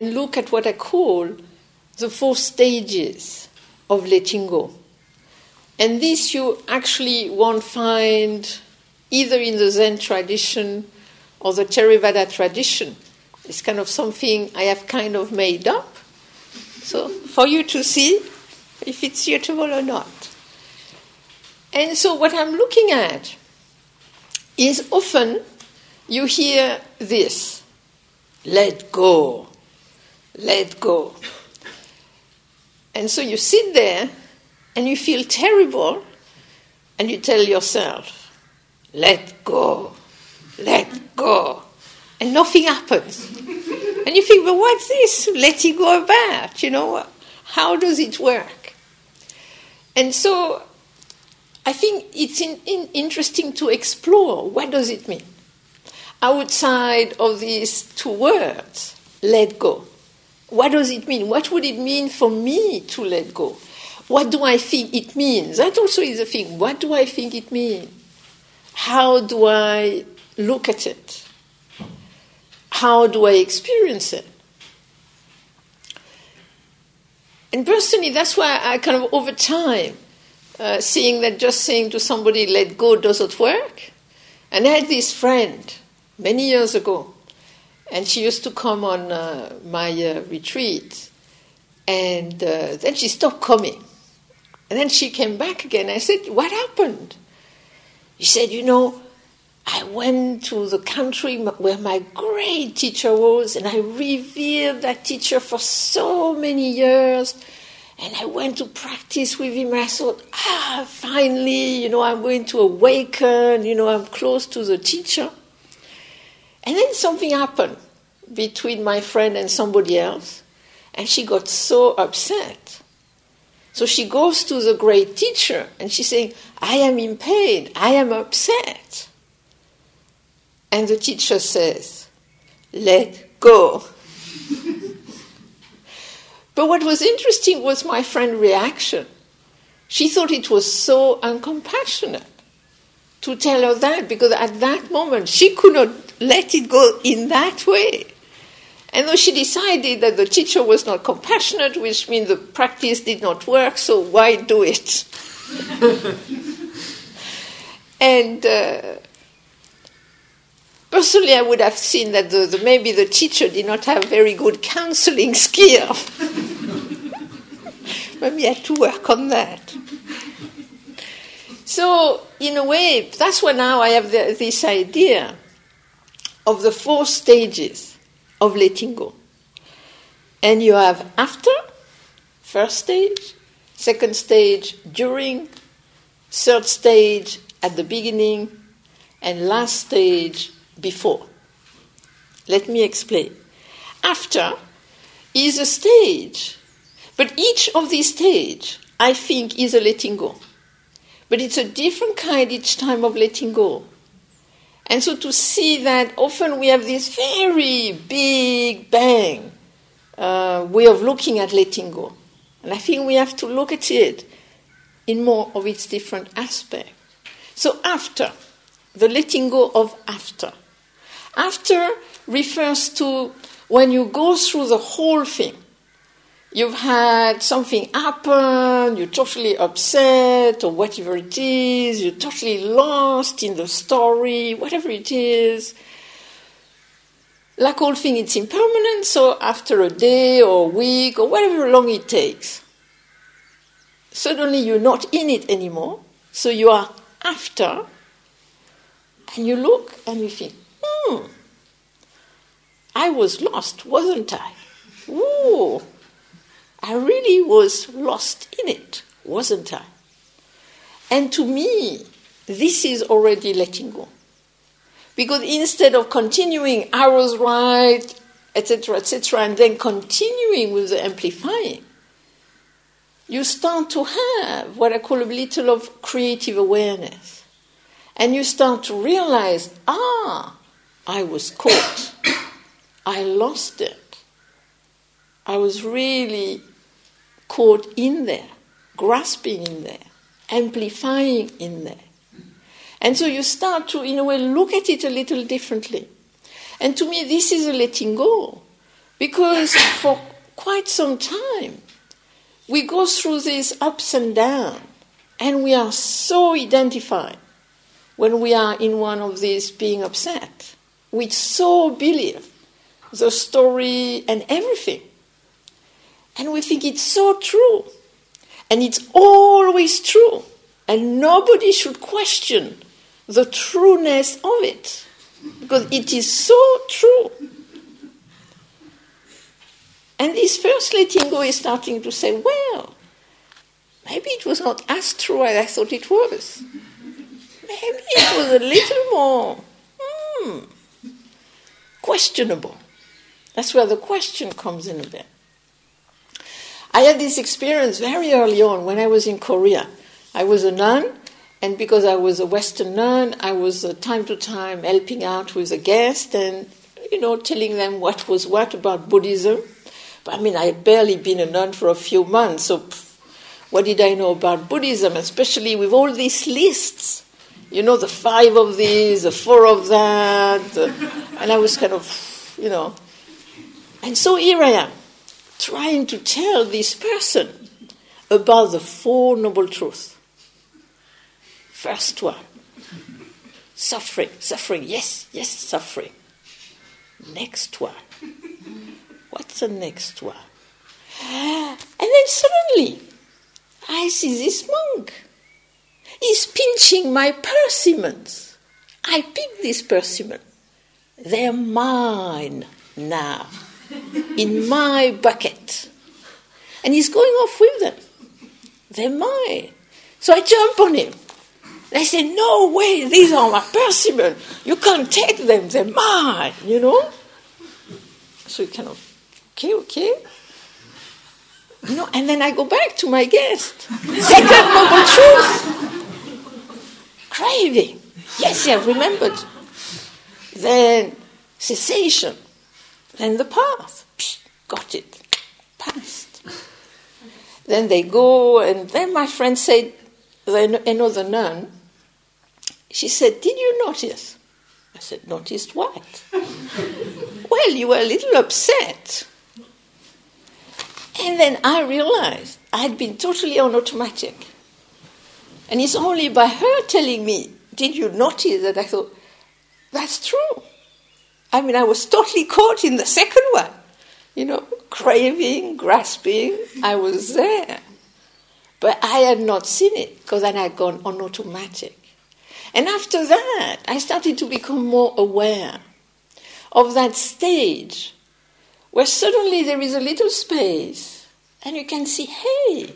look at what I call the four stages of letting go. And this you actually won't find either in the Zen tradition or the Theravada tradition. It's kind of something I have kind of made up. So for you to see if it's suitable or not. And so what I'm looking at is often you hear this let go, let go. And so you sit there and you feel terrible and you tell yourself, let go, let go. And nothing happens. and you think, well, what's this letting go about? You know, how does it work? And so I think it's in, in, interesting to explore what does it mean outside of these two words, let go. What does it mean? What would it mean for me to let go? What do I think it means? That also is a thing. What do I think it means? How do I look at it? How do I experience it? And personally, that's why I kind of over time, uh, seeing that just saying to somebody, let go, doesn't work. And I had this friend many years ago, and she used to come on uh, my uh, retreat, and uh, then she stopped coming. And then she came back again. I said, What happened? She said, You know, I went to the country where my great teacher was, and I revered that teacher for so many years. And I went to practice with him. I thought, ah, finally, you know, I'm going to awaken, you know, I'm close to the teacher. And then something happened between my friend and somebody else, and she got so upset. So she goes to the great teacher and she's saying, I am in pain, I am upset. And the teacher says, Let go. but what was interesting was my friend's reaction. She thought it was so uncompassionate to tell her that because at that moment she could not let it go in that way. And though she decided that the teacher was not compassionate, which means the practice did not work, so why do it? and uh, personally, I would have seen that the, the, maybe the teacher did not have very good counseling skill. maybe I had to work on that. So, in a way, that's why now I have the, this idea of the four stages of letting go. And you have after, first stage, second stage during, third stage at the beginning, and last stage before. Let me explain. After is a stage, but each of these stages, I think, is a letting go. But it's a different kind each time of letting go. And so to see that often we have this very big bang uh, way of looking at letting go. And I think we have to look at it in more of its different aspects. So after, the letting go of after. After refers to when you go through the whole thing you've had something happen, you're totally upset, or whatever it is, you're totally lost in the story, whatever it is. Like all things, it's impermanent, so after a day or a week or whatever long it takes, suddenly you're not in it anymore, so you are after, and you look and you think, hmm, I was lost, wasn't I? Ooh, I really was lost in it, wasn't I? And to me, this is already letting go. Because instead of continuing, I was right, etc., etc., and then continuing with the amplifying, you start to have what I call a little of creative awareness. And you start to realize, ah, I was caught. I lost it. I was really caught in there, grasping in there, amplifying in there. And so you start to, in a way, look at it a little differently. And to me, this is a letting go. Because for quite some time, we go through these ups and downs, and we are so identified when we are in one of these being upset. We so believe the story and everything. And we think it's so true. And it's always true. And nobody should question the trueness of it. Because it is so true. And this first letting go is starting to say, well, maybe it was not as true as I thought it was. Maybe it was a little more hmm, questionable. That's where the question comes in a bit. I had this experience very early on when I was in Korea. I was a nun, and because I was a Western nun, I was uh, time to time helping out with a guest and, you know, telling them what was what about Buddhism. But I mean, I had barely been a nun for a few months, so pff, what did I know about Buddhism, especially with all these lists? You know, the five of these, the four of that. And I was kind of, you know. And so here I am, trying to tell this person about the Four Noble Truths. First one suffering, suffering, yes, yes, suffering. Next one. What's the next one? And then suddenly, I see this monk. He's pinching my persimmons. I pick these persimmons. They're mine now, in my bucket. And he's going off with them. They're mine. So I jump on him. I say, No way, these are my persimmons. You can't take them, they're mine, you know? So he kind of okay, okay. You know, and then I go back to my guest. Second noble truth. Craving. Yes, yeah, remembered. Then cessation. Then the path. Psh, got it. Passed. Then they go, and then my friend said, another nun, she said, Did you notice? I said, Noticed what? well, you were a little upset. And then I realized I had been totally on automatic. And it's only by her telling me, Did you notice that I thought, That's true. I mean, I was totally caught in the second one. You know, craving, grasping, I was there. But I had not seen it because then I'd gone on automatic. And after that, I started to become more aware of that stage where suddenly there is a little space and you can see, hey,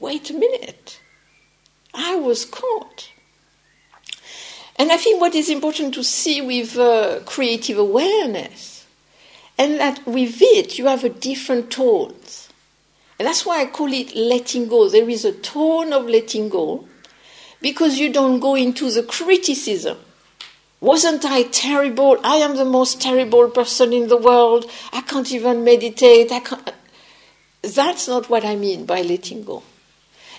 wait a minute, I was caught. And I think what is important to see with uh, creative awareness, and that with it you have a different tone. And that's why I call it letting go. There is a tone of letting go because you don't go into the criticism wasn't I terrible? I am the most terrible person in the world. I can't even meditate. I can't. That's not what I mean by letting go.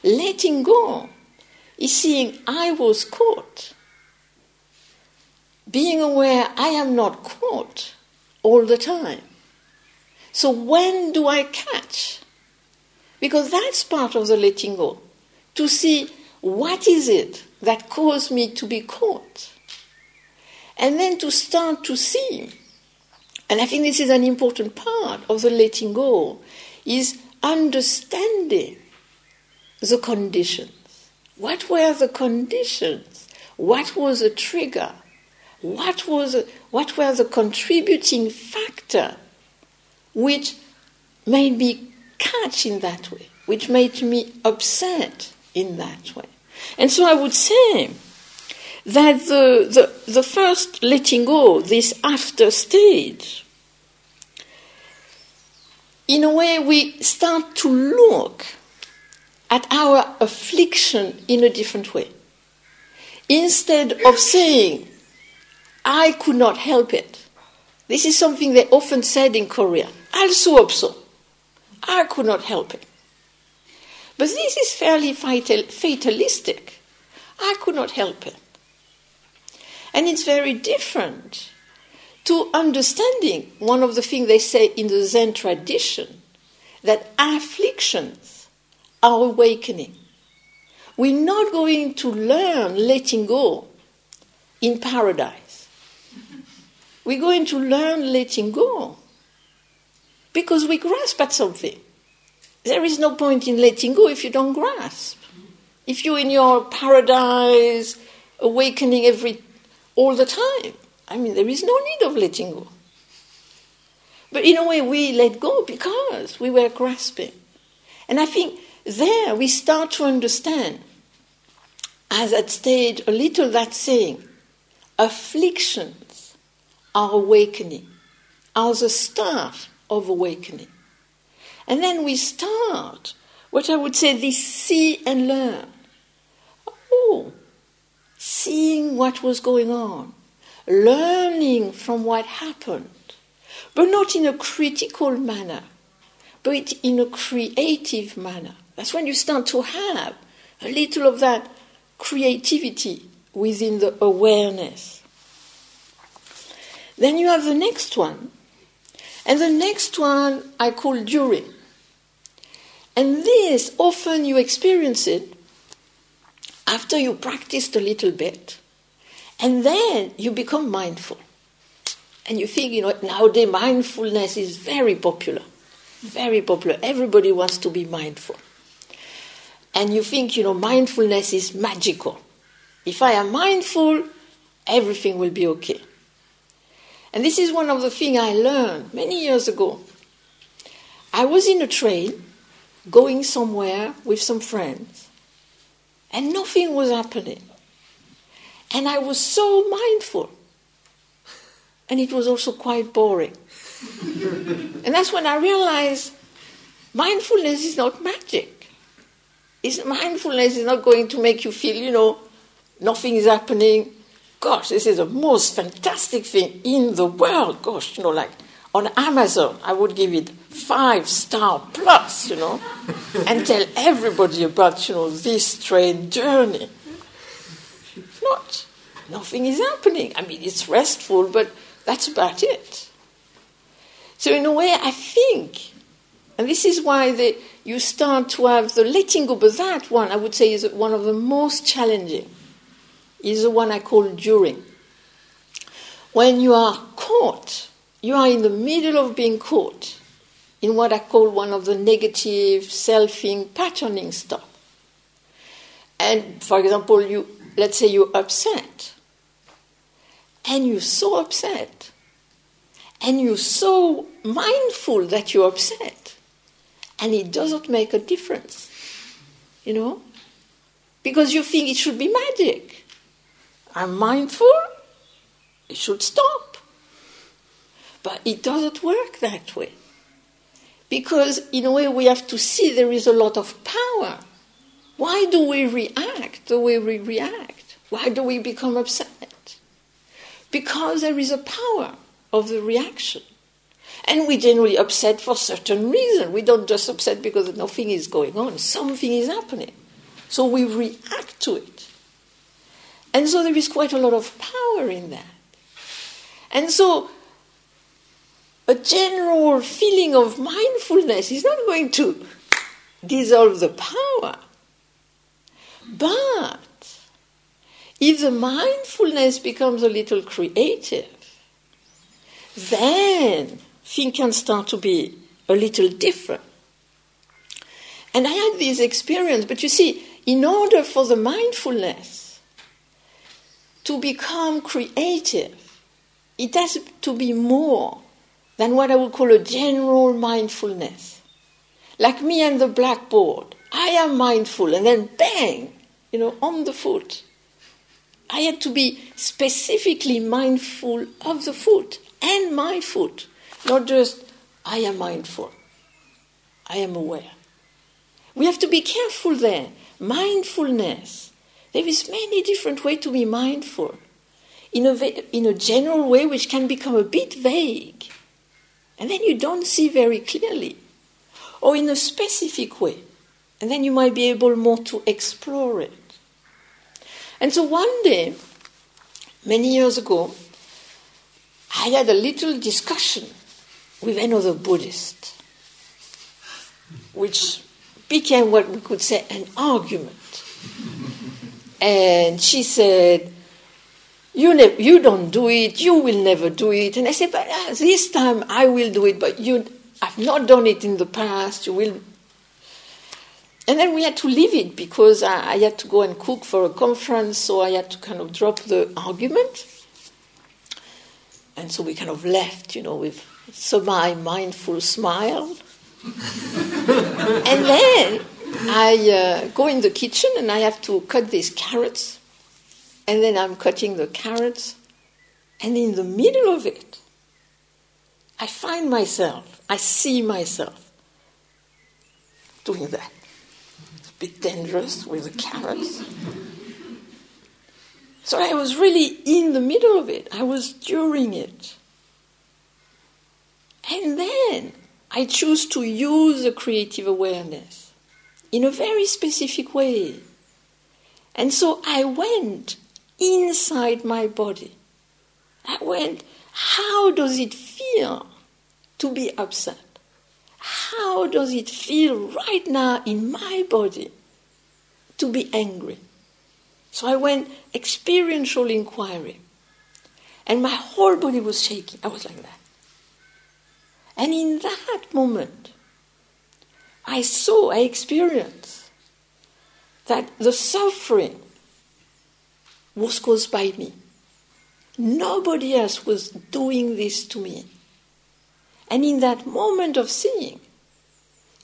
Letting go is seeing I was caught. Being aware I am not caught all the time. So when do I catch? Because that's part of the letting go. To see what is it that caused me to be caught and then to start to see. And I think this is an important part of the letting go, is understanding the conditions. What were the conditions? What was the trigger? What, was, what were the contributing factor which made me catch in that way, which made me upset in that way? And so I would say that the, the, the first letting go, this after stage, in a way we start to look at our affliction in a different way. Instead of saying, I could not help it. This is something they often said in Korea. Also so. I could not help it. But this is fairly fatal, fatalistic. I could not help it. And it's very different to understanding one of the things they say in the Zen tradition that afflictions are awakening. We're not going to learn letting go in paradise. We're going to learn letting go because we grasp at something. There is no point in letting go if you don't grasp. If you're in your paradise, awakening every all the time, I mean, there is no need of letting go. But in a way, we let go because we were grasping. And I think there we start to understand, as at stage, a little that saying afflictions are awakening, are the start of awakening. And then we start what I would say this see and learn. Oh, seeing what was going on, learning from what happened, but not in a critical manner, but in a creative manner. That's when you start to have a little of that creativity within the awareness. Then you have the next one, and the next one I call during. And this, often you experience it after you practiced a little bit, and then you become mindful. And you think, you know, nowadays mindfulness is very popular. Very popular. Everybody wants to be mindful. And you think, you know, mindfulness is magical. If I am mindful, everything will be okay. And this is one of the things I learned many years ago. I was in a train going somewhere with some friends, and nothing was happening. And I was so mindful. And it was also quite boring. and that's when I realized mindfulness is not magic. It's, mindfulness is not going to make you feel, you know, nothing is happening. Gosh, this is the most fantastic thing in the world. Gosh, you know, like on Amazon, I would give it five star plus, you know, and tell everybody about, you know, this train journey. Not. Nothing is happening. I mean, it's restful, but that's about it. So, in a way, I think, and this is why the, you start to have the letting go, but that one, I would say, is one of the most challenging, is the one I call during. When you are caught, you are in the middle of being caught in what I call one of the negative selfing patterning stuff. And for example, you let's say you're upset, and you're so upset, and you're so mindful that you're upset, and it doesn't make a difference, you know, because you think it should be magic. I'm mindful, it should stop. But it doesn't work that way. Because, in a way, we have to see there is a lot of power. Why do we react the way we react? Why do we become upset? Because there is a power of the reaction. And we generally upset for certain reason. We don't just upset because nothing is going on. Something is happening. So we react to it. And so there is quite a lot of power in that. And so a general feeling of mindfulness is not going to dissolve the power. But if the mindfulness becomes a little creative, then things can start to be a little different. And I had this experience, but you see, in order for the mindfulness to become creative, it has to be more than what I would call a general mindfulness. Like me and the blackboard. I am mindful, and then bang, you know, on the foot. I had to be specifically mindful of the foot and my foot, not just I am mindful. I am aware. We have to be careful there. Mindfulness. There is many different ways to be mindful. In a, in a general way, which can become a bit vague and then you don't see very clearly, or in a specific way, and then you might be able more to explore it. And so one day, many years ago, I had a little discussion with another Buddhist, which became what we could say an argument. And she said, you, ne- you don't do it, you will never do it. And I said, but uh, this time I will do it, but you, I've not done it in the past, you will. And then we had to leave it because I, I had to go and cook for a conference, so I had to kind of drop the argument. And so we kind of left, you know, with semi mindful smile. and then I uh, go in the kitchen and I have to cut these carrots. And then I'm cutting the carrots. And in the middle of it, I find myself, I see myself doing that. It's a bit dangerous with the carrots. So I was really in the middle of it, I was during it. And then I choose to use the creative awareness in a very specific way. And so I went inside my body. I went, how does it feel to be upset? How does it feel right now in my body to be angry? So I went experiential inquiry. And my whole body was shaking. I was like that. And in that moment, I saw, I experienced that the suffering was caused by me. Nobody else was doing this to me. And in that moment of seeing,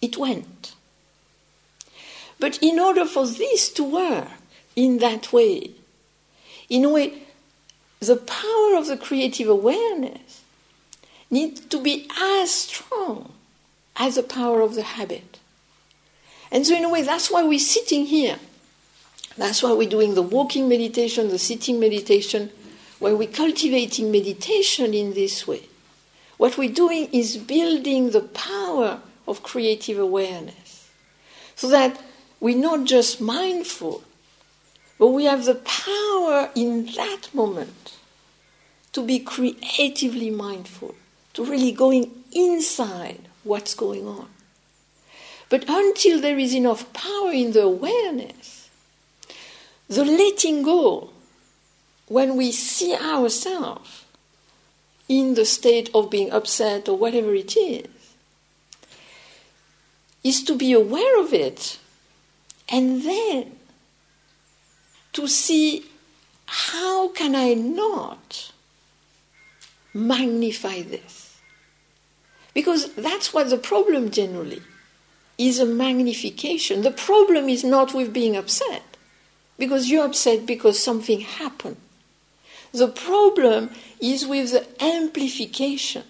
it went. But in order for this to work in that way, in a way, the power of the creative awareness needs to be as strong as the power of the habit. And so, in a way, that's why we're sitting here. That's why we're doing the walking meditation, the sitting meditation, where we're cultivating meditation in this way. What we're doing is building the power of creative awareness so that we're not just mindful, but we have the power in that moment to be creatively mindful, to really going inside what's going on. But until there is enough power in the awareness, the letting go, when we see ourselves in the state of being upset or whatever it is, is to be aware of it and then to see how can I not magnify this? Because that's what the problem generally is a magnification. The problem is not with being upset, because you're upset because something happened. The problem is with the amplification,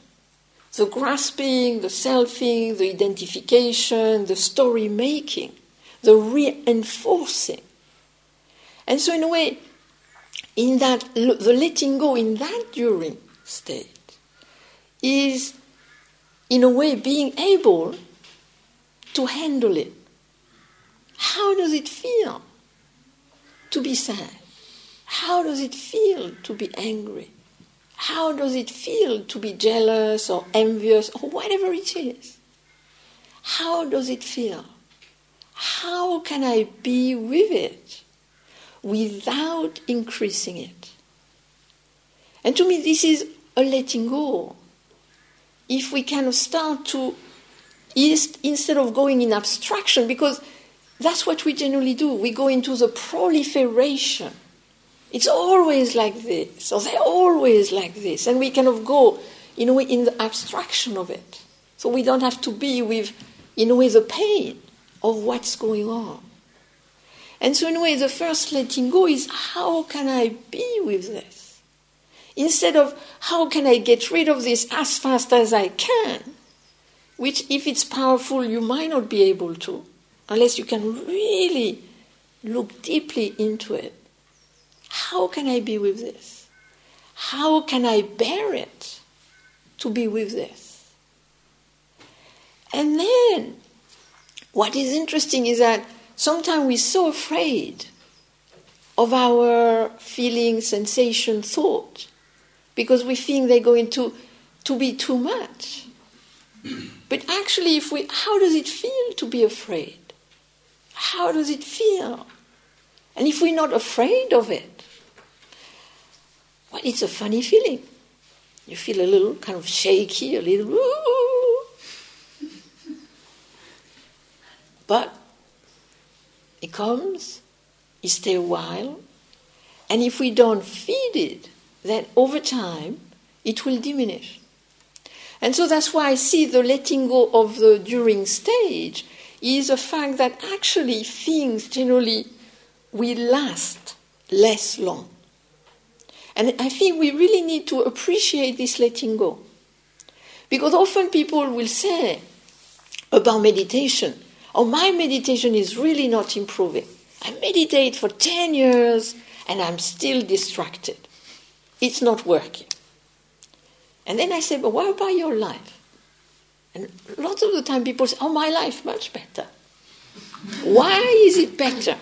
the grasping, the selfing, the identification, the story making, the reinforcing. And so, in a way, in that, the letting go in that during state is, in a way, being able to handle it. How does it feel to be sad? How does it feel to be angry? How does it feel to be jealous or envious or whatever it is? How does it feel? How can I be with it without increasing it? And to me, this is a letting go. If we of start to, instead of going in abstraction, because that's what we generally do, we go into the proliferation. It's always like this, or they're always like this, and we kind of go, in a way, in the abstraction of it. So we don't have to be with, in a way, the pain of what's going on. And so, in a way, the first letting go is how can I be with this? Instead of how can I get rid of this as fast as I can, which, if it's powerful, you might not be able to, unless you can really look deeply into it. How can I be with this? How can I bear it to be with this? And then, what is interesting is that sometimes we're so afraid of our feeling, sensation, thought because we think they're going to, to be too much. But actually, if we, how does it feel to be afraid? How does it feel? And if we're not afraid of it, well, it's a funny feeling. You feel a little kind of shaky, a little. Ooh. But it comes, it stays a while, and if we don't feed it, then over time it will diminish. And so that's why I see the letting go of the during stage is a fact that actually things generally will last less long. And I think we really need to appreciate this letting go. Because often people will say about meditation, oh, my meditation is really not improving. I meditate for 10 years and I'm still distracted. It's not working. And then I say, but what about your life? And lots of the time people say, oh, my life much better. Why is it better?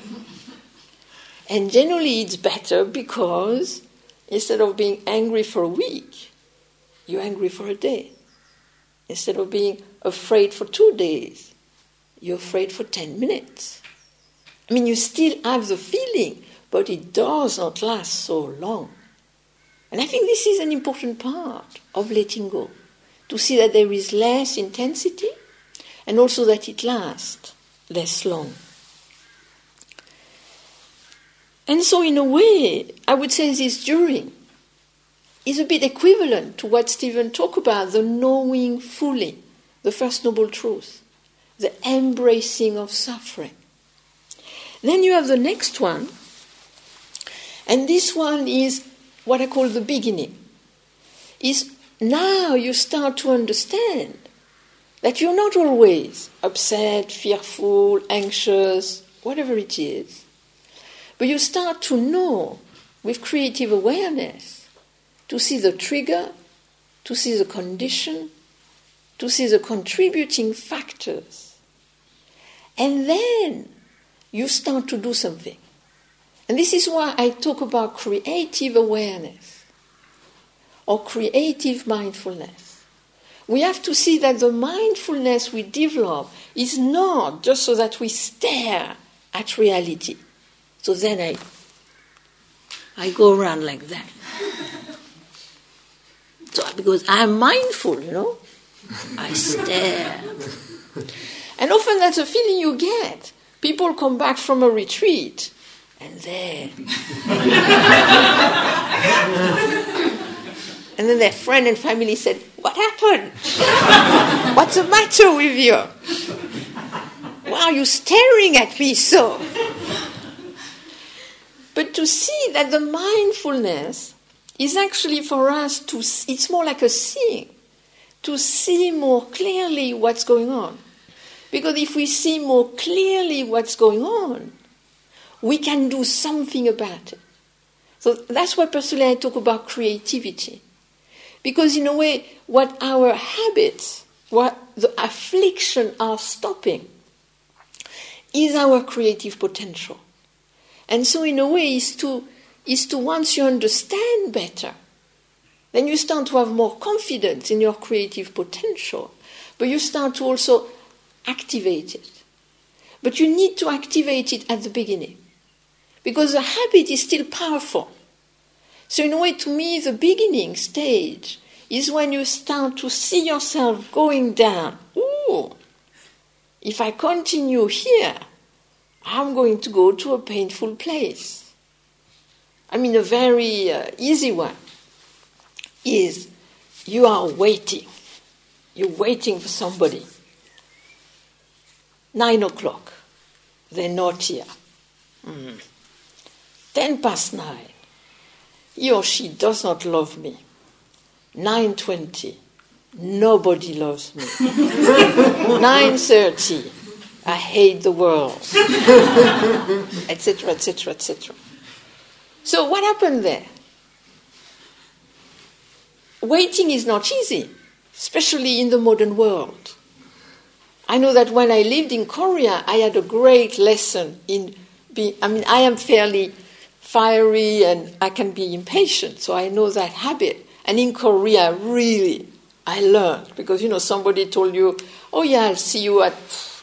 And generally it's better because instead of being angry for a week, you're angry for a day. Instead of being afraid for two days, you're afraid for 10 minutes. I mean, you still have the feeling, but it does not last so long. And I think this is an important part of letting go to see that there is less intensity and also that it lasts less long. And so, in a way, I would say this during is a bit equivalent to what Stephen talked about the knowing fully, the first noble truth, the embracing of suffering. Then you have the next one, and this one is what I call the beginning. Is now you start to understand that you're not always upset, fearful, anxious, whatever it is but you start to know with creative awareness to see the trigger, to see the condition, to see the contributing factors. And then you start to do something. And this is why I talk about creative awareness or creative mindfulness. We have to see that the mindfulness we develop is not just so that we stare at reality. So then I, I go around like that. So because I'm mindful, you know, I stare. And often that's a feeling you get. People come back from a retreat, and then, and then their friend and family said, "What happened? What's the matter with you? Why are you staring at me so?" But to see that the mindfulness is actually for us to, it's more like a seeing, to see more clearly what's going on. Because if we see more clearly what's going on, we can do something about it. So that's why personally I talk about creativity. Because in a way, what our habits, what the affliction are stopping, is our creative potential. And so, in a way, is to, is to once you understand better, then you start to have more confidence in your creative potential, but you start to also activate it. But you need to activate it at the beginning, because the habit is still powerful. So, in a way, to me, the beginning stage is when you start to see yourself going down. Ooh, if I continue here, I'm going to go to a painful place. I mean, a very uh, easy one is you are waiting. You're waiting for somebody. Nine o'clock, they're not here. Mm. Ten past nine, he or she does not love me. Nine twenty, nobody loves me. Nine thirty, I hate the world, etc., etc., etc. So, what happened there? Waiting is not easy, especially in the modern world. I know that when I lived in Korea, I had a great lesson in being, I mean, I am fairly fiery and I can be impatient, so I know that habit. And in Korea, really, I learned because you know somebody told you, "Oh yeah, I'll see you at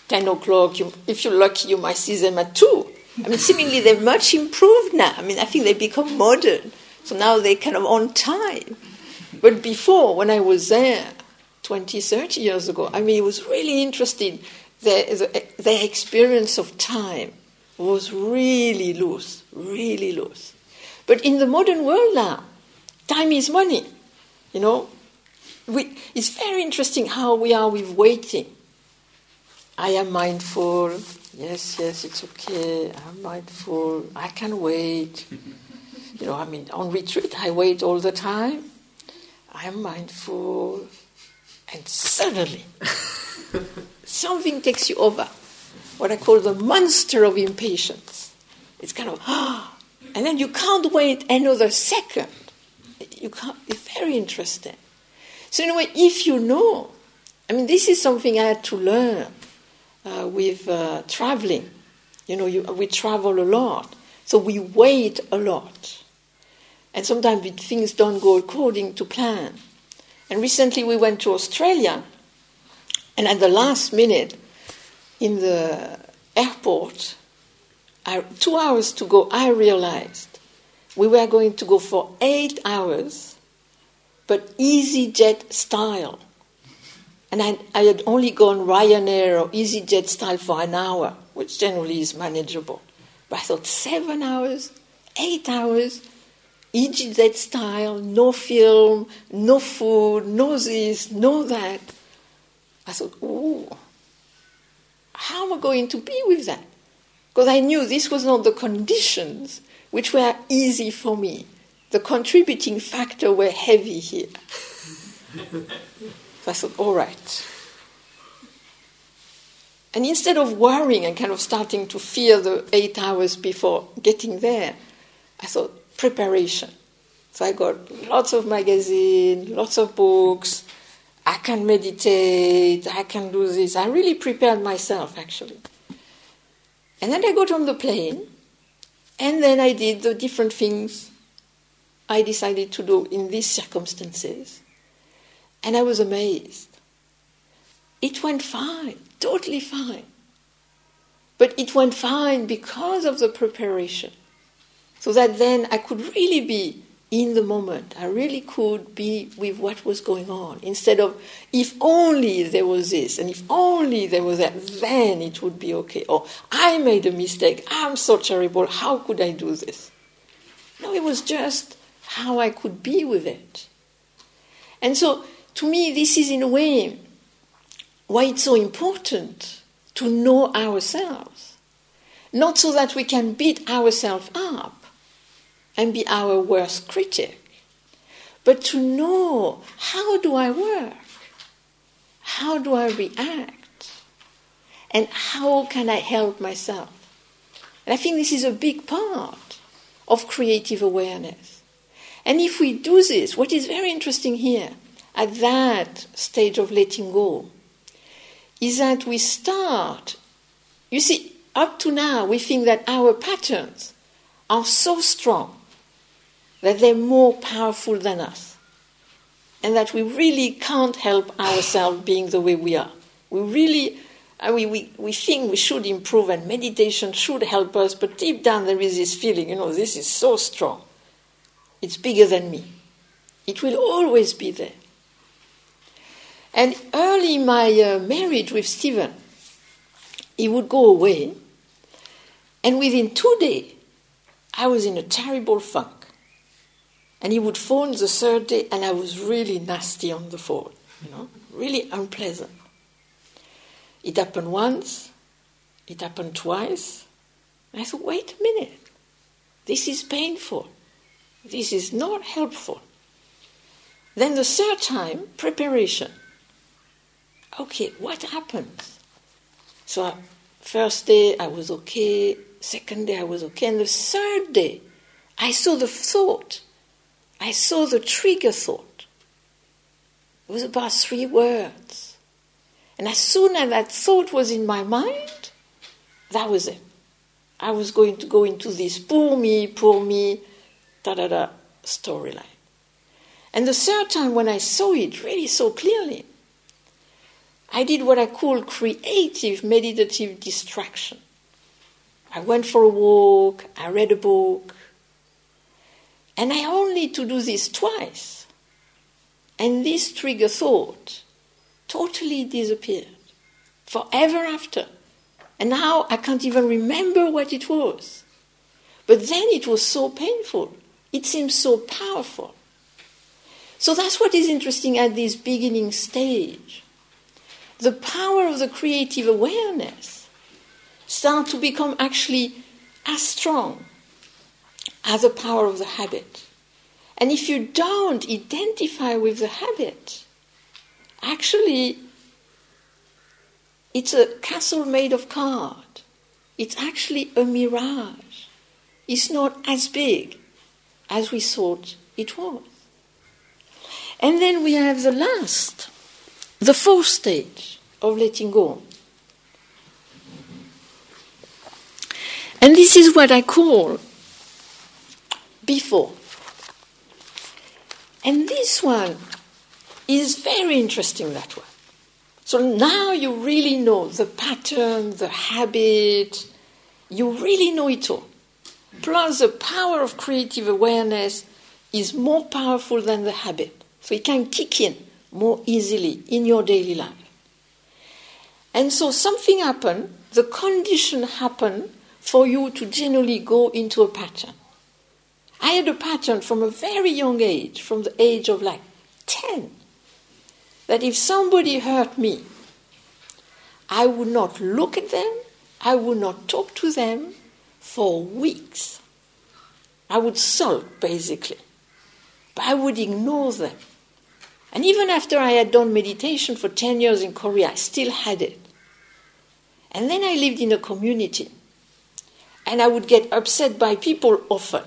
ten o'clock. You, if you're lucky, you might see them at 2. I mean, seemingly they've much improved now. I mean, I think they've become modern, so now they're kind of on time. But before, when I was there, 20, 30 years ago, I mean, it was really interesting. Their, their experience of time was really loose, really loose. But in the modern world now, time is money. You know, we, it's very interesting how we are with waiting. I am mindful. Yes, yes, it's okay. I'm mindful. I can wait. You know, I mean, on retreat, I wait all the time. I am mindful. And suddenly, something takes you over. What I call the monster of impatience. It's kind of, ah, and then you can't wait another second. You can't, it's very interesting. So, in a way, if you know, I mean, this is something I had to learn uh, with uh, traveling. You know, you, we travel a lot, so we wait a lot. And sometimes things don't go according to plan. And recently we went to Australia, and at the last minute, in the airport, I, two hours to go, I realized we were going to go for eight hours but EasyJet style. And I, I had only gone Ryanair or EasyJet style for an hour, which generally is manageable. But I thought seven hours, eight hours, EasyJet style, no film, no food, no this, no that. I thought, oh, how am I going to be with that? Because I knew this was not the conditions which were easy for me the contributing factor were heavy here. so I thought, all right. And instead of worrying and kind of starting to fear the eight hours before getting there, I thought, preparation. So I got lots of magazines, lots of books. I can meditate, I can do this. I really prepared myself, actually. And then I got on the plane, and then I did the different things I decided to do in these circumstances. And I was amazed. It went fine, totally fine. But it went fine because of the preparation. So that then I could really be in the moment. I really could be with what was going on instead of if only there was this and if only there was that, then it would be okay. Or I made a mistake. I'm so terrible. How could I do this? No, it was just how I could be with it. And so, to me, this is in a way why it's so important to know ourselves. Not so that we can beat ourselves up and be our worst critic, but to know how do I work? How do I react? And how can I help myself? And I think this is a big part of creative awareness. And if we do this, what is very interesting here, at that stage of letting go, is that we start, you see, up to now, we think that our patterns are so strong that they're more powerful than us, and that we really can't help ourselves being the way we are. We really, I mean, we, we think we should improve, and meditation should help us, but deep down there is this feeling, you know, this is so strong. It's bigger than me. It will always be there. And early in my uh, marriage with Stephen, he would go away, and within two days, I was in a terrible funk. And he would phone the third day, and I was really nasty on the phone, you know, really unpleasant. It happened once, it happened twice. I thought, wait a minute, this is painful. This is not helpful. Then the third time, preparation. Okay, what happens? So, uh, first day I was okay, second day I was okay, and the third day I saw the thought. I saw the trigger thought. It was about three words. And as soon as that thought was in my mind, that was it. I was going to go into this poor me, poor me, da da da storyline. And the third time, when I saw it really so clearly, I did what I call creative meditative distraction. I went for a walk, I read a book, and I only to do this twice. And this trigger thought totally disappeared forever after. And now I can't even remember what it was. But then it was so painful. It seems so powerful. So that's what is interesting at this beginning stage. The power of the creative awareness start to become actually as strong as the power of the habit. And if you don't identify with the habit, actually it's a castle made of cards. It's actually a mirage. It's not as big as we thought it was. And then we have the last, the fourth stage of letting go. And this is what I call before. And this one is very interesting, that one. So now you really know the pattern, the habit, you really know it all. Plus, the power of creative awareness is more powerful than the habit. So it can kick in more easily in your daily life. And so something happened, the condition happened for you to generally go into a pattern. I had a pattern from a very young age, from the age of like 10, that if somebody hurt me, I would not look at them, I would not talk to them for weeks. I would sulk, basically. But I would ignore them. And even after I had done meditation for 10 years in Korea, I still had it. And then I lived in a community. And I would get upset by people often.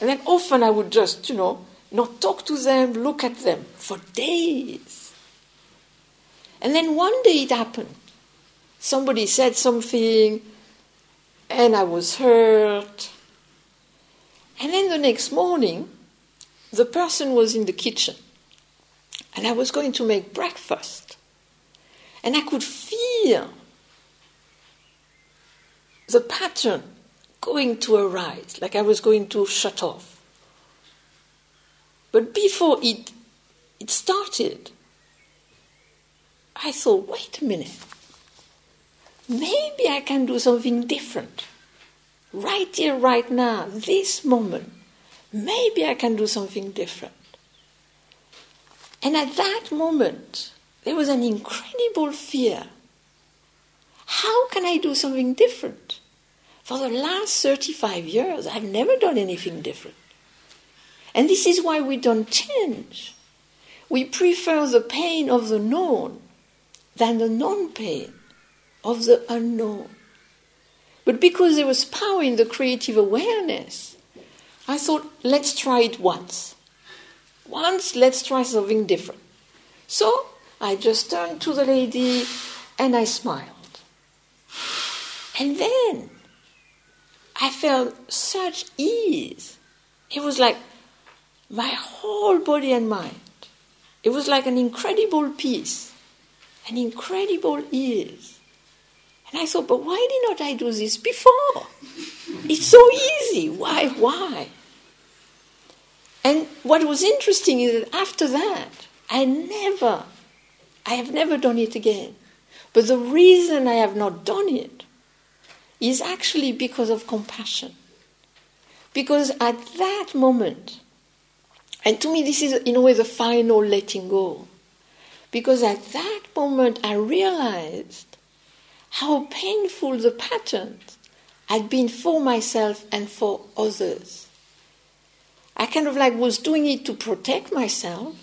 And then often I would just, you know, not talk to them, look at them for days. And then one day it happened. Somebody said something, and I was hurt. And then the next morning, the person was in the kitchen and I was going to make breakfast. And I could feel the pattern going to arise, like I was going to shut off. But before it, it started, I thought, wait a minute. Maybe I can do something different. Right here, right now, this moment. Maybe I can do something different. And at that moment, there was an incredible fear. How can I do something different? For the last 35 years, I've never done anything different. And this is why we don't change. We prefer the pain of the known than the non pain of the unknown. But because there was power in the creative awareness, I thought, let's try it once. Once, let's try something different. So I just turned to the lady and I smiled. And then I felt such ease. It was like my whole body and mind. It was like an incredible peace, an incredible ease. And I thought, but why did not I do this before? It's so easy. Why? Why? And what was interesting is that after that, I never, I have never done it again. But the reason I have not done it is actually because of compassion. Because at that moment, and to me, this is in a way the final letting go. Because at that moment, I realized how painful the patterns had been for myself and for others. I kind of like was doing it to protect myself,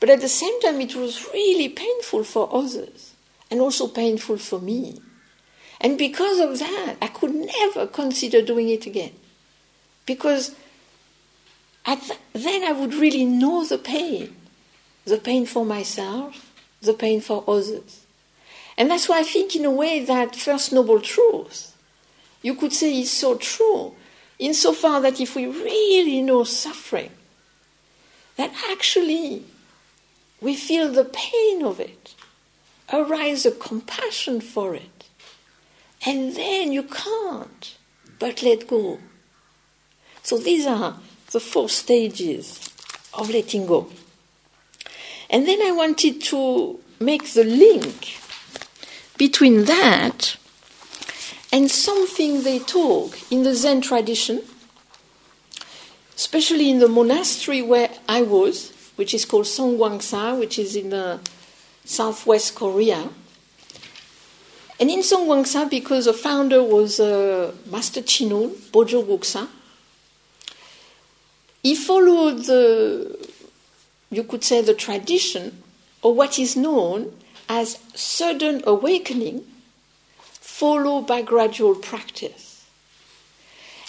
but at the same time, it was really painful for others and also painful for me. And because of that, I could never consider doing it again. Because th- then I would really know the pain the pain for myself, the pain for others. And that's why I think, in a way, that First Noble Truth, you could say, is so true insofar that if we really know suffering, that actually we feel the pain of it, arise a compassion for it, and then you can't but let go. So these are the four stages of letting go. And then I wanted to make the link between that and something they talk in the Zen tradition, especially in the monastery where I was, which is called Songgwangsa, which is in the southwest Korea. And in Songgwangsa, because the founder was uh, Master Chinul, Bojo Guksa, he followed the, you could say, the tradition, or what is known as sudden awakening, followed by gradual practice.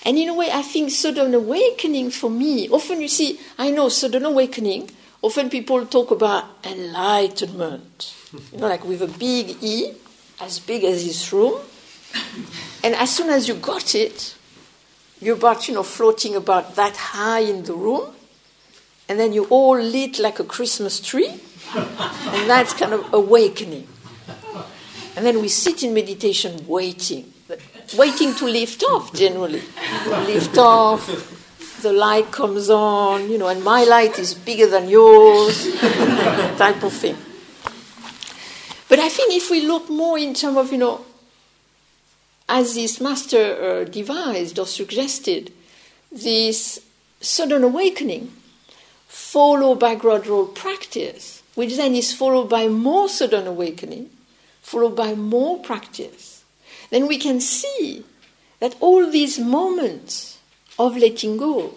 And in a way, I think sudden awakening for me, often you see, I know sudden awakening, often people talk about enlightenment, you know, like with a big E, as big as this room. And as soon as you got it, you're about, you know, floating about that high in the room, and then you all lit like a Christmas tree, and that's kind of awakening. And then we sit in meditation waiting, waiting to lift off generally. lift off, the light comes on, you know, and my light is bigger than yours, type of thing. But I think if we look more in terms of, you know, as this master uh, devised or suggested, this sudden awakening followed by gradual practice, which then is followed by more sudden awakening, followed by more practice, then we can see that all these moments of letting go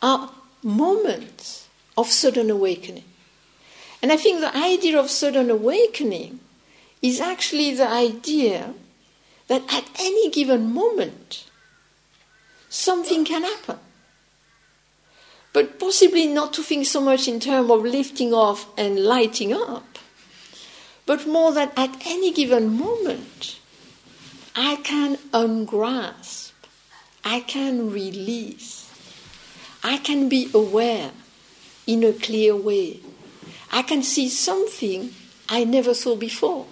are moments of sudden awakening. And I think the idea of sudden awakening is actually the idea that at any given moment, something can happen. But possibly not to think so much in terms of lifting off and lighting up, but more that at any given moment, I can ungrasp, I can release, I can be aware in a clear way. I can see something I never saw before.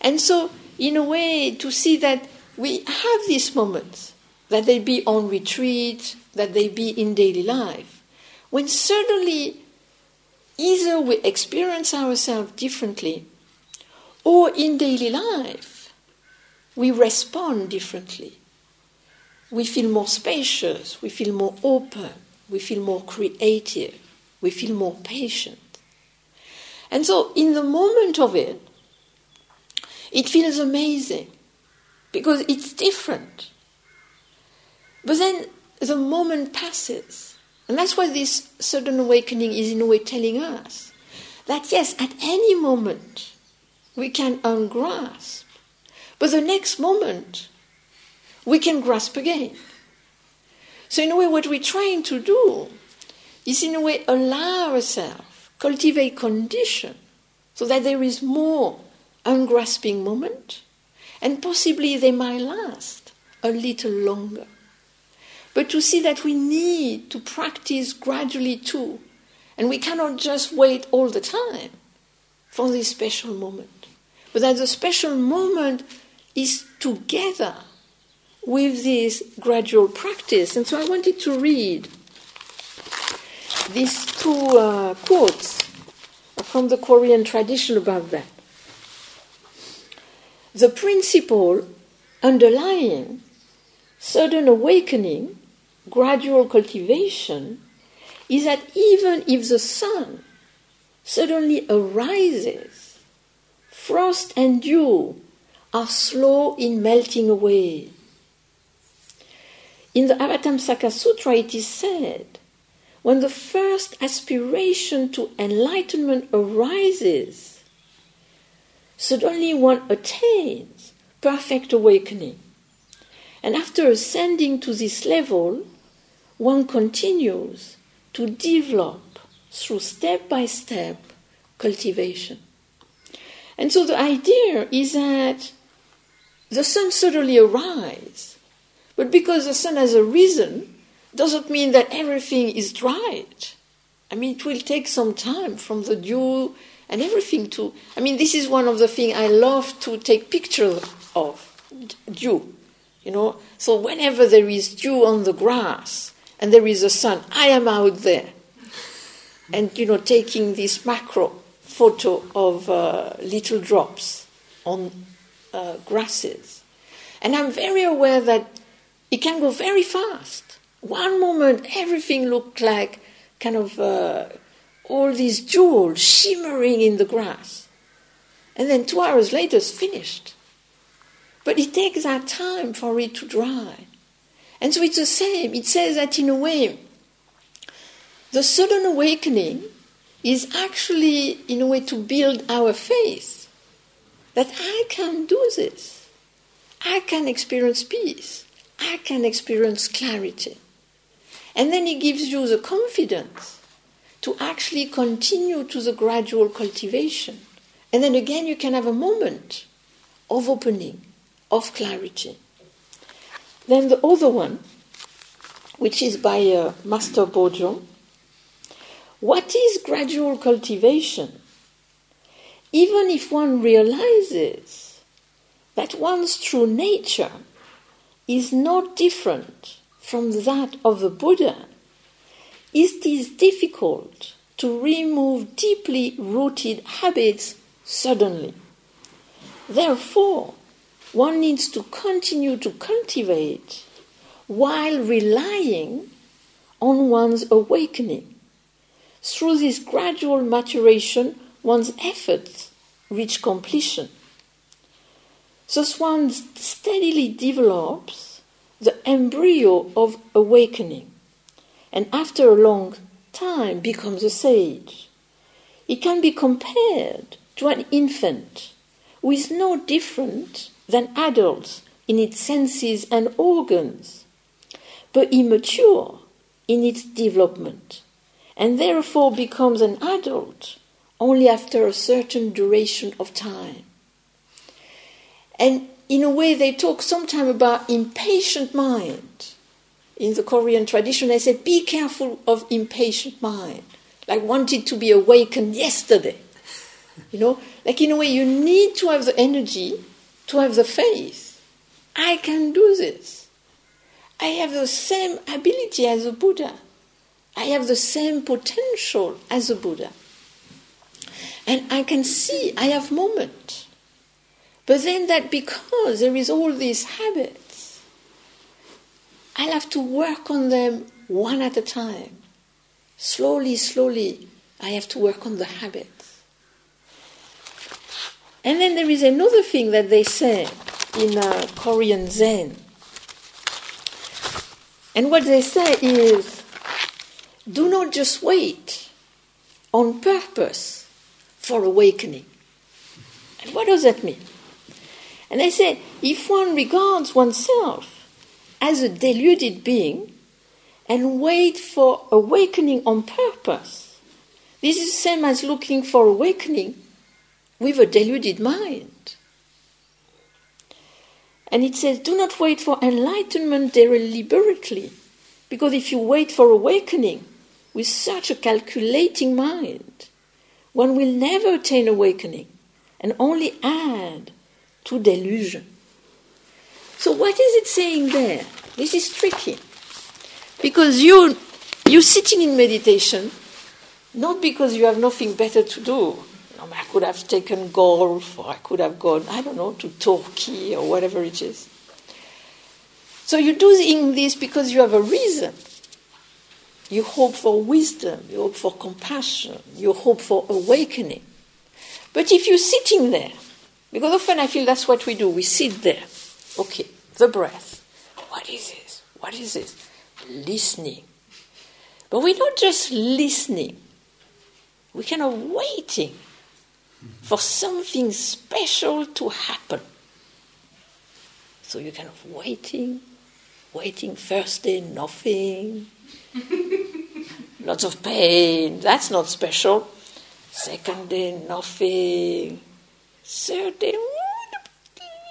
And so in a way, to see that we have these moments, that they be on retreat, that they be in daily life, when suddenly either we experience ourselves differently, or in daily life, we respond differently. We feel more spacious, we feel more open, we feel more creative, we feel more patient. And so, in the moment of it, it feels amazing because it's different. But then the moment passes. And that's why this sudden awakening is, in a way, telling us that yes, at any moment we can ungrasp, but the next moment we can grasp again. So, in a way, what we're trying to do is, in a way, allow ourselves, cultivate condition so that there is more ungrasping moment, and possibly they might last a little longer. But to see that we need to practice gradually too, and we cannot just wait all the time for this special moment, but that the special moment is together with this gradual practice. And so I wanted to read these two uh, quotes from the Korean tradition about that the principle underlying sudden awakening, gradual cultivation, is that even if the sun suddenly arises, frost and dew are slow in melting away. In the Avatamsaka Sutra, it is said when the first aspiration to enlightenment arises, suddenly one attains perfect awakening. And after ascending to this level, one continues to develop through step by step cultivation. And so the idea is that the sun suddenly arises, but because the sun has arisen, doesn't mean that everything is dried. I mean, it will take some time from the dew and everything to. I mean, this is one of the things I love to take pictures of dew. You know, so whenever there is dew on the grass and there is a sun, I am out there, and you know, taking this macro photo of uh, little drops on uh, grasses, and I'm very aware that it can go very fast. One moment, everything looked like kind of uh, all these jewels shimmering in the grass. And then two hours later, it's finished. But it takes that time for it to dry. And so it's the same. It says that in a way, the sudden awakening is actually, in a way, to build our faith that I can do this. I can experience peace. I can experience clarity. And then it gives you the confidence to actually continue to the gradual cultivation. And then again, you can have a moment of opening, of clarity. Then the other one, which is by uh, Master Bojo. What is gradual cultivation? Even if one realizes that one's true nature is not different from that of the Buddha, it is difficult to remove deeply rooted habits suddenly. Therefore, one needs to continue to cultivate while relying on one's awakening. Through this gradual maturation, one's efforts reach completion. Thus, one steadily develops the embryo of awakening, and after a long time becomes a sage. It can be compared to an infant who is no different than adults in its senses and organs, but immature in its development, and therefore becomes an adult only after a certain duration of time. And in a way, they talk sometimes about impatient mind. In the Korean tradition, they said, be careful of impatient mind, like wanted to be awakened yesterday. You know, like in a way, you need to have the energy, to have the faith. I can do this. I have the same ability as a Buddha. I have the same potential as a Buddha. And I can see, I have moments but then that because there is all these habits, I'll have to work on them one at a time. Slowly, slowly, I have to work on the habits. And then there is another thing that they say in uh, Korean Zen. And what they say is do not just wait on purpose for awakening. And what does that mean? And I say, if one regards oneself as a deluded being and wait for awakening on purpose, this is the same as looking for awakening with a deluded mind. And it says, do not wait for enlightenment deliberately, because if you wait for awakening with such a calculating mind, one will never attain awakening and only add to delusion. So, what is it saying there? This is tricky. Because you, you're sitting in meditation, not because you have nothing better to do. I could have taken golf, or I could have gone, I don't know, to Turkey, or whatever it is. So, you're doing this because you have a reason. You hope for wisdom, you hope for compassion, you hope for awakening. But if you're sitting there because often I feel that's what we do. We sit there. Okay, the breath. What is this? What is this? Listening. But we're not just listening, we're kind of waiting for something special to happen. So you're kind of waiting, waiting. First day, nothing. Lots of pain. That's not special. Second day, nothing certain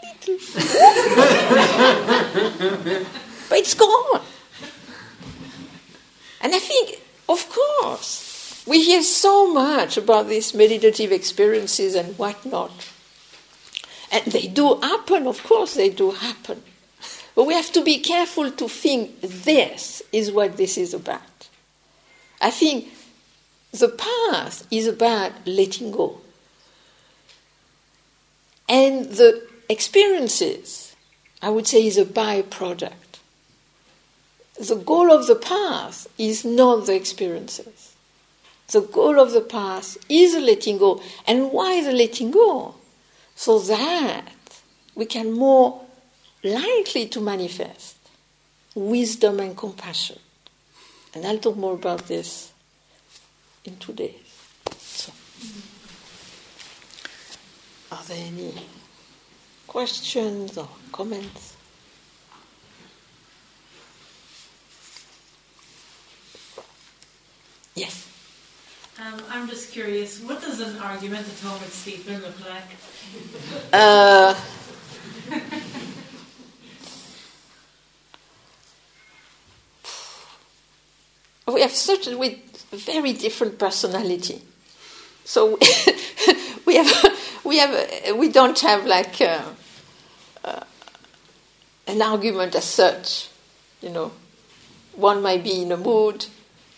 little. but it's gone. And I think, of course, we hear so much about these meditative experiences and whatnot. And they do happen, of course, they do happen. But we have to be careful to think this is what this is about. I think the path is about letting go. And the experiences, I would say, is a byproduct. The goal of the path is not the experiences. The goal of the path is the letting go. And why the letting go? So that we can more likely to manifest wisdom and compassion. And I'll talk more about this in two days. So, are there any questions or comments? Yes. Um, I'm just curious, what does an argument at home with Stephen look like? Uh, we have such a very different personality. So we have we have we don't have like uh, uh, an argument as such, you know. One might be in a mood,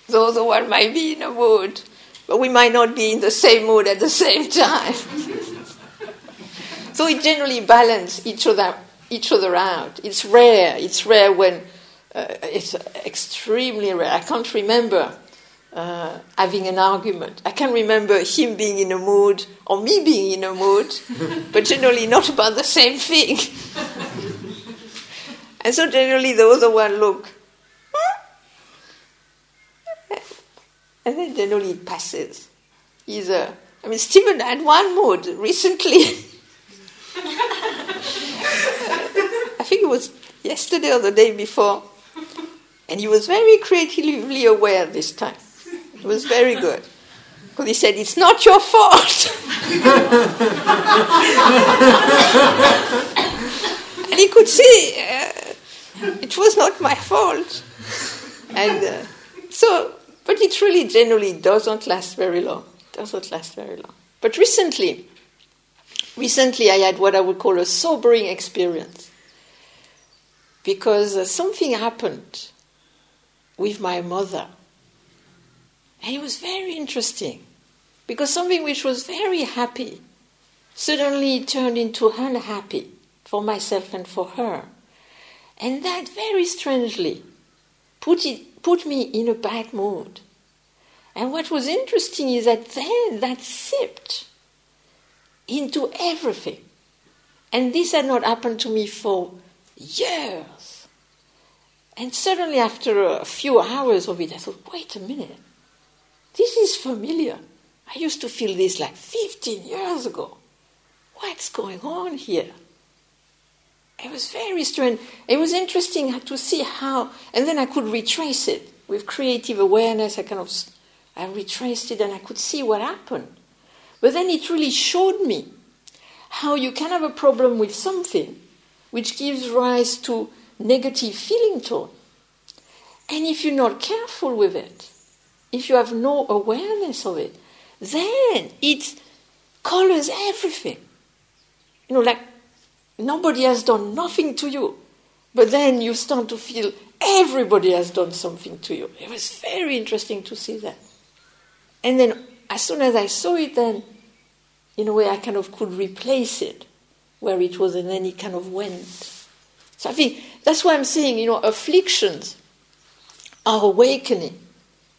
the other one might be in a mood, but we might not be in the same mood at the same time. so we generally balance each other each other out. It's rare. It's rare when uh, it's extremely rare. I can't remember uh, having an argument. I can remember him being in a mood or me being in a mood, but generally not about the same thing. and so generally the other one look, and then generally it passes. Either I mean, Stephen had one mood recently. I think it was yesterday or the day before. And he was very creatively aware this time. It was very good. Because he said, It's not your fault. and he could see uh, it was not my fault. And uh, so, but it really generally doesn't last very long. It Doesn't last very long. But recently, recently I had what I would call a sobering experience. Because uh, something happened with my mother. And it was very interesting because something which was very happy suddenly turned into unhappy for myself and for her. And that very strangely put, it, put me in a bad mood. And what was interesting is that then that sipped into everything. And this had not happened to me for years. And suddenly, after a few hours of it, I thought, wait a minute, this is familiar. I used to feel this like 15 years ago. What's going on here? It was very strange. It was interesting to see how, and then I could retrace it with creative awareness. I kind of, I retraced it and I could see what happened. But then it really showed me how you can have a problem with something which gives rise to negative feeling tone. And if you're not careful with it, if you have no awareness of it, then it colors everything. You know, like nobody has done nothing to you, but then you start to feel everybody has done something to you. It was very interesting to see that. And then as soon as I saw it, then in a way I kind of could replace it where it was, and then it kind of went. So I think that's why I'm saying, you know, afflictions are awakening.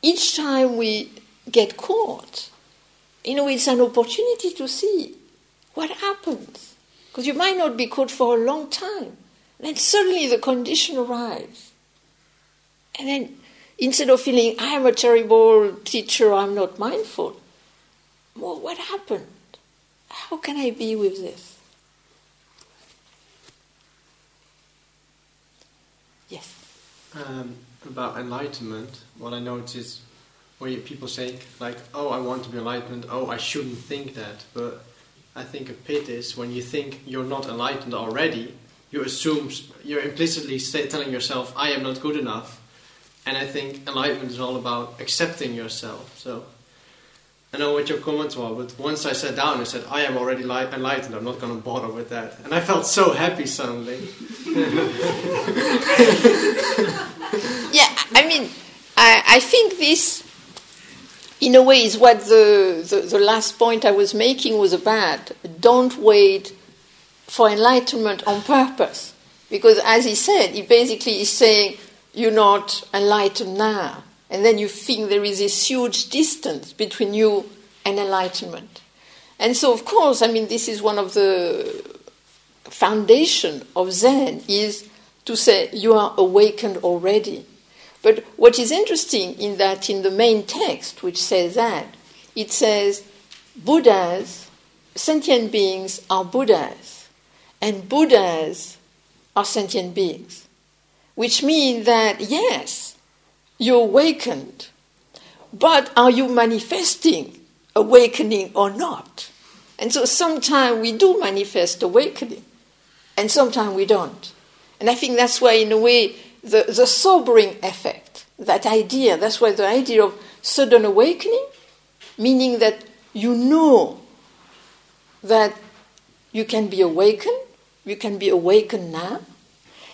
Each time we get caught, you know, it's an opportunity to see what happens. Because you might not be caught for a long time. Then suddenly the condition arrives. And then instead of feeling, I am a terrible teacher, I'm not mindful, well, what happened? How can I be with this? Yes. Um, about enlightenment, what I notice is where people say like, "Oh, I want to be enlightened. Oh, I shouldn't think that." But I think a pit is when you think you're not enlightened already. You assume you're implicitly telling yourself, "I am not good enough," and I think enlightenment is all about accepting yourself. So I know what your comments were, but once I sat down, I said, I am already light- enlightened. I'm not going to bother with that. And I felt so happy suddenly. I mean, I, I think this, in a way, is what the, the, the last point I was making was about. Don't wait for enlightenment on purpose. Because as he said, he basically is saying, you're not enlightened now. And then you think there is this huge distance between you and enlightenment. And so, of course, I mean, this is one of the foundation of Zen is to say you are awakened already. But what is interesting in that in the main text, which says that, it says Buddhas, sentient beings are Buddhas, and Buddhas are sentient beings. Which means that, yes, you're awakened, but are you manifesting awakening or not? And so sometimes we do manifest awakening, and sometimes we don't. And I think that's why, in a way, the, the sobering effect, that idea, that's why the idea of sudden awakening, meaning that you know that you can be awakened, you can be awakened now,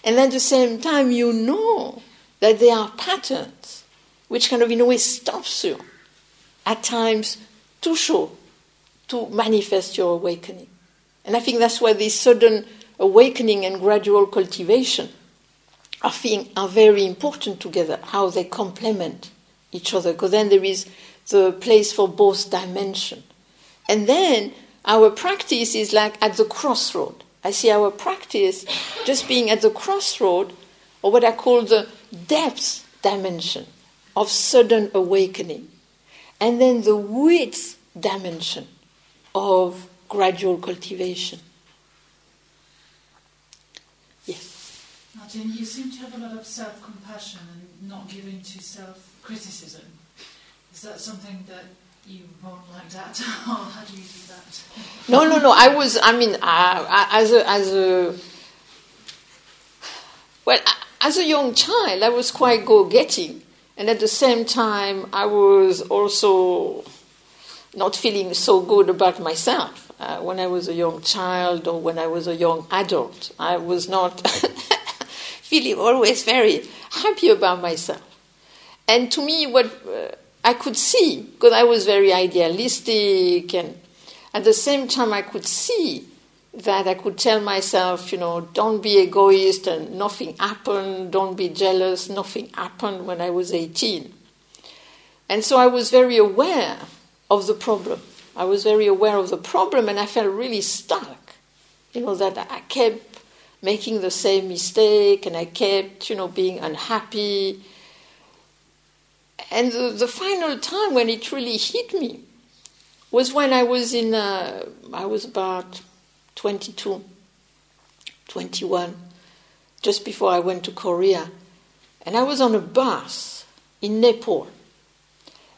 and at the same time you know that there are patterns which kind of in a way stops you at times to show, to manifest your awakening. And I think that's why this sudden awakening and gradual cultivation I think are very important together, how they complement each other, because then there is the place for both dimension. And then our practice is like at the crossroad. I see our practice just being at the crossroad, or what I call the depth dimension of sudden awakening, and then the width dimension of gradual cultivation. Yes. Martine, you seem to have a lot of self compassion and not giving to self criticism. Is that something that you won't like that, or how do you do that? No, no, no. I was. I mean, uh, as a as a well, as a young child, I was quite go-getting, and at the same time, I was also not feeling so good about myself. Uh, when I was a young child or when I was a young adult, I was not feeling always very happy about myself. And to me, what uh, I could see, because I was very idealistic, and at the same time, I could see that I could tell myself, you know, don't be egoist and nothing happened, don't be jealous, nothing happened when I was 18. And so I was very aware of the problem. I was very aware of the problem and I felt really stuck. You know, that I kept making the same mistake and I kept, you know, being unhappy. And the, the final time when it really hit me was when I was in, uh, I was about 22, 21, just before I went to Korea. And I was on a bus in Nepal.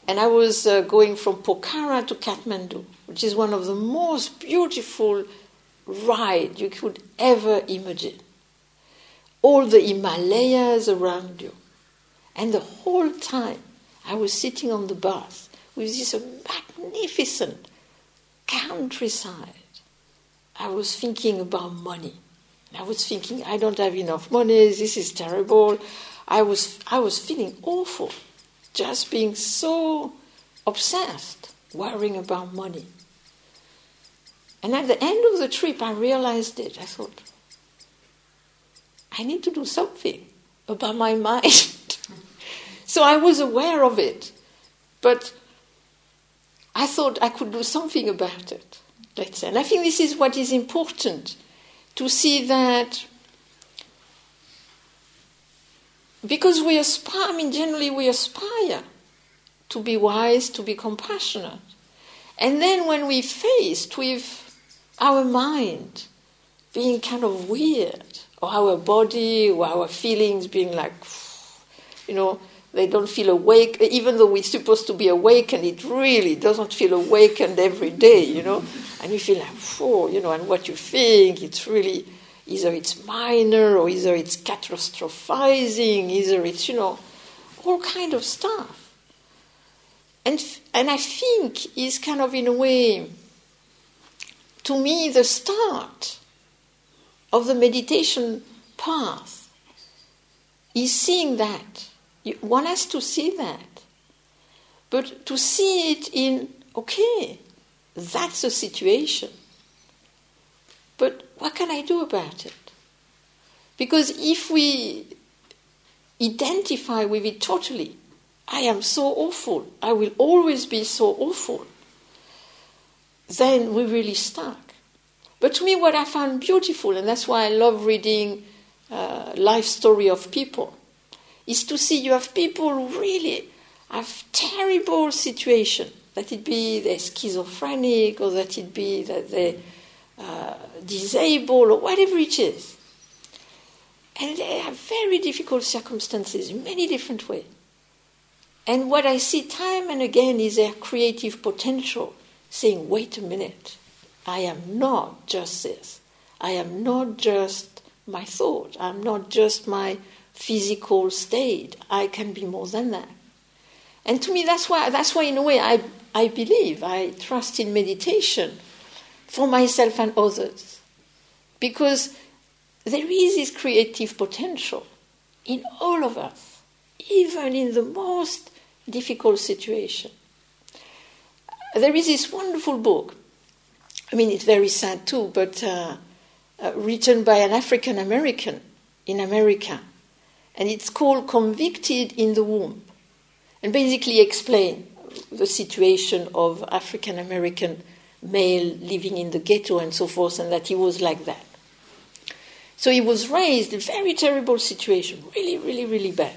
And I was uh, going from Pokhara to Kathmandu, which is one of the most beautiful rides you could ever imagine. All the Himalayas around you. And the whole time I was sitting on the bus with this magnificent countryside I was thinking about money. I was thinking, I don't have enough money, this is terrible. I was, I was feeling awful, just being so obsessed, worrying about money. And at the end of the trip, I realized it. I thought, I need to do something about my mind. so I was aware of it, but I thought I could do something about it let's say. And I think this is what is important to see that because we aspire, I mean, generally we aspire to be wise, to be compassionate. And then when we're faced with our mind being kind of weird, or our body, or our feelings being like, you know, they don't feel awake, even though we're supposed to be awakened, it really doesn't feel awakened every day, you know. And you feel like, oh, you know, and what you think, it's really either it's minor or either it's catastrophizing, either it's, you know, all kind of stuff. And, and I think is kind of in a way, to me, the start of the meditation path is seeing that. One has to see that. But to see it in, okay, that's the situation. But what can I do about it? Because if we identify with it totally, I am so awful, I will always be so awful, then we're really stuck. But to me, what I found beautiful, and that's why I love reading uh, life story of people, is to see you have people who really have terrible situation. That it be they're schizophrenic, or that it be that they're uh, disabled, or whatever it is. And they have very difficult circumstances in many different ways. And what I see time and again is their creative potential saying, wait a minute, I am not just this. I am not just my thought. I'm not just my physical state. I can be more than that. And to me, that's why, that's why in a way, I, I believe, I trust in meditation for myself and others. Because there is this creative potential in all of us, even in the most difficult situation. There is this wonderful book I mean, it's very sad too, but uh, uh, written by an African American in America. And it's called Convicted in the Womb. And basically explain the situation of African American male living in the ghetto and so forth, and that he was like that. So he was raised in a very terrible situation, really, really, really bad.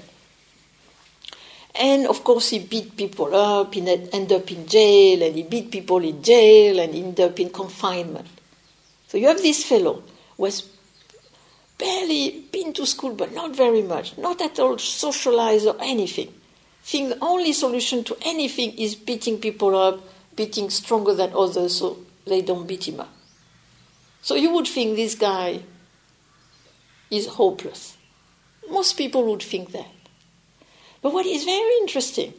And of course, he beat people up, he end up in jail, and he beat people in jail, and end up in confinement. So you have this fellow who has barely been to school, but not very much, not at all socialized or anything. Think the only solution to anything is beating people up, beating stronger than others so they don't beat him up. So you would think this guy is hopeless. Most people would think that. But what is very interesting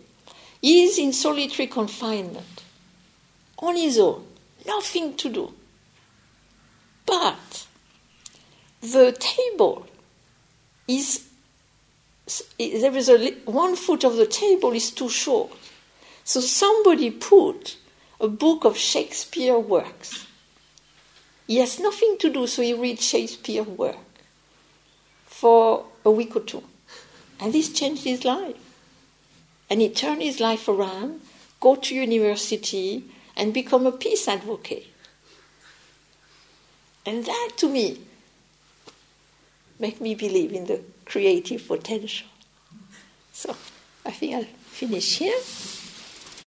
is in solitary confinement, on his own, nothing to do. But the table is there is a one foot of the table is too short. So somebody put a book of Shakespeare works. He has nothing to do, so he reads Shakespeare work for a week or two. And this changed his life. And he turned his life around, go to university, and become a peace advocate. And that, to me, make me believe in the creative potential. So I think I'll finish here.